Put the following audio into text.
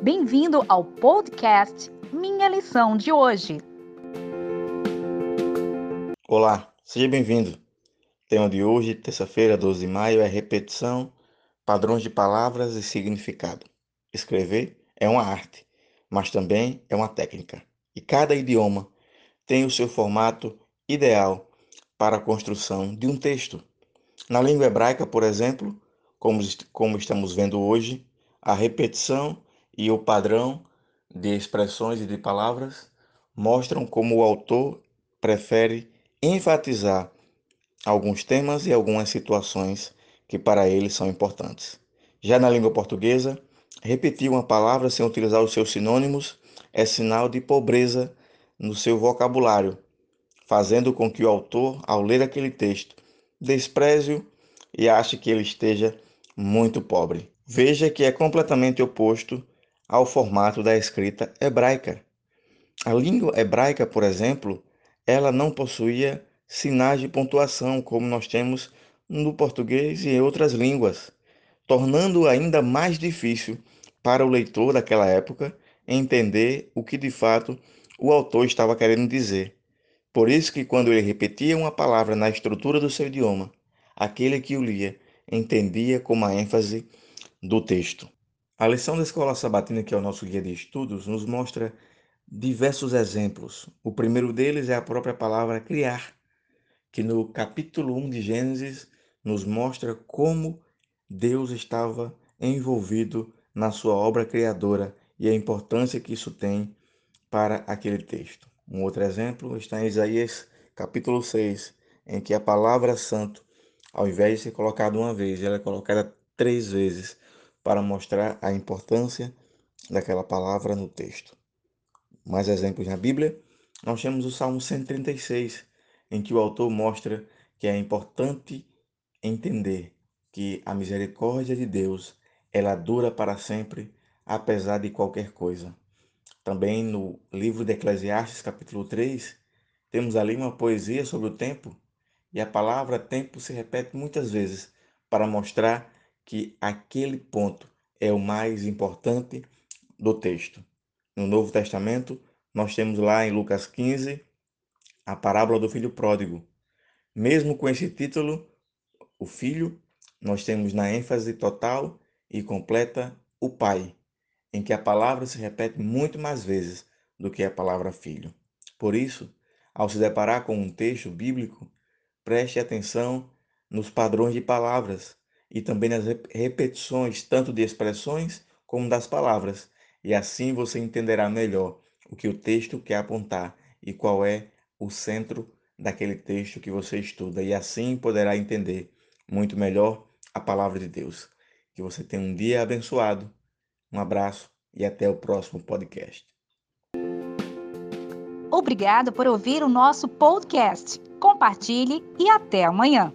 Bem-vindo ao podcast Minha Lição de hoje. Olá, seja bem-vindo. Tema de hoje, terça-feira, 12 de maio, é repetição, padrões de palavras e significado. Escrever é uma arte, mas também é uma técnica. E cada idioma tem o seu formato ideal para a construção de um texto. Na língua hebraica, por exemplo, como, como estamos vendo hoje, a repetição e o padrão de expressões e de palavras mostram como o autor prefere enfatizar alguns temas e algumas situações que para ele são importantes. Já na língua portuguesa, repetir uma palavra sem utilizar os seus sinônimos é sinal de pobreza no seu vocabulário, fazendo com que o autor, ao ler aquele texto, despreze e ache que ele esteja muito pobre. Veja que é completamente oposto ao formato da escrita hebraica. A língua hebraica, por exemplo, ela não possuía sinais de pontuação como nós temos no português e em outras línguas, tornando ainda mais difícil para o leitor daquela época entender o que de fato o autor estava querendo dizer. Por isso que quando ele repetia uma palavra na estrutura do seu idioma, aquele que o lia entendia com a ênfase do texto. A lição da Escola Sabatina, que é o nosso guia de estudos, nos mostra diversos exemplos. O primeiro deles é a própria palavra criar, que no capítulo 1 de Gênesis nos mostra como Deus estava envolvido na sua obra criadora e a importância que isso tem para aquele texto. Um outro exemplo está em Isaías capítulo 6, em que a palavra santo, ao invés de ser colocada uma vez, ela é colocada três vezes para mostrar a importância daquela palavra no texto. Mais exemplos na Bíblia, nós temos o Salmo 136, em que o autor mostra que é importante entender que a misericórdia de Deus ela dura para sempre, apesar de qualquer coisa. Também no livro de Eclesiastes, capítulo 3, temos ali uma poesia sobre o tempo, e a palavra tempo se repete muitas vezes para mostrar que aquele ponto é o mais importante do texto. No Novo Testamento, nós temos lá em Lucas 15 a parábola do filho pródigo. Mesmo com esse título, o filho, nós temos na ênfase total e completa o pai, em que a palavra se repete muito mais vezes do que a palavra filho. Por isso, ao se deparar com um texto bíblico, preste atenção nos padrões de palavras e também nas repetições tanto de expressões como das palavras, e assim você entenderá melhor o que o texto quer apontar e qual é o centro daquele texto que você estuda, e assim poderá entender muito melhor a palavra de Deus. Que você tenha um dia abençoado. Um abraço e até o próximo podcast. Obrigado por ouvir o nosso podcast. Compartilhe e até amanhã.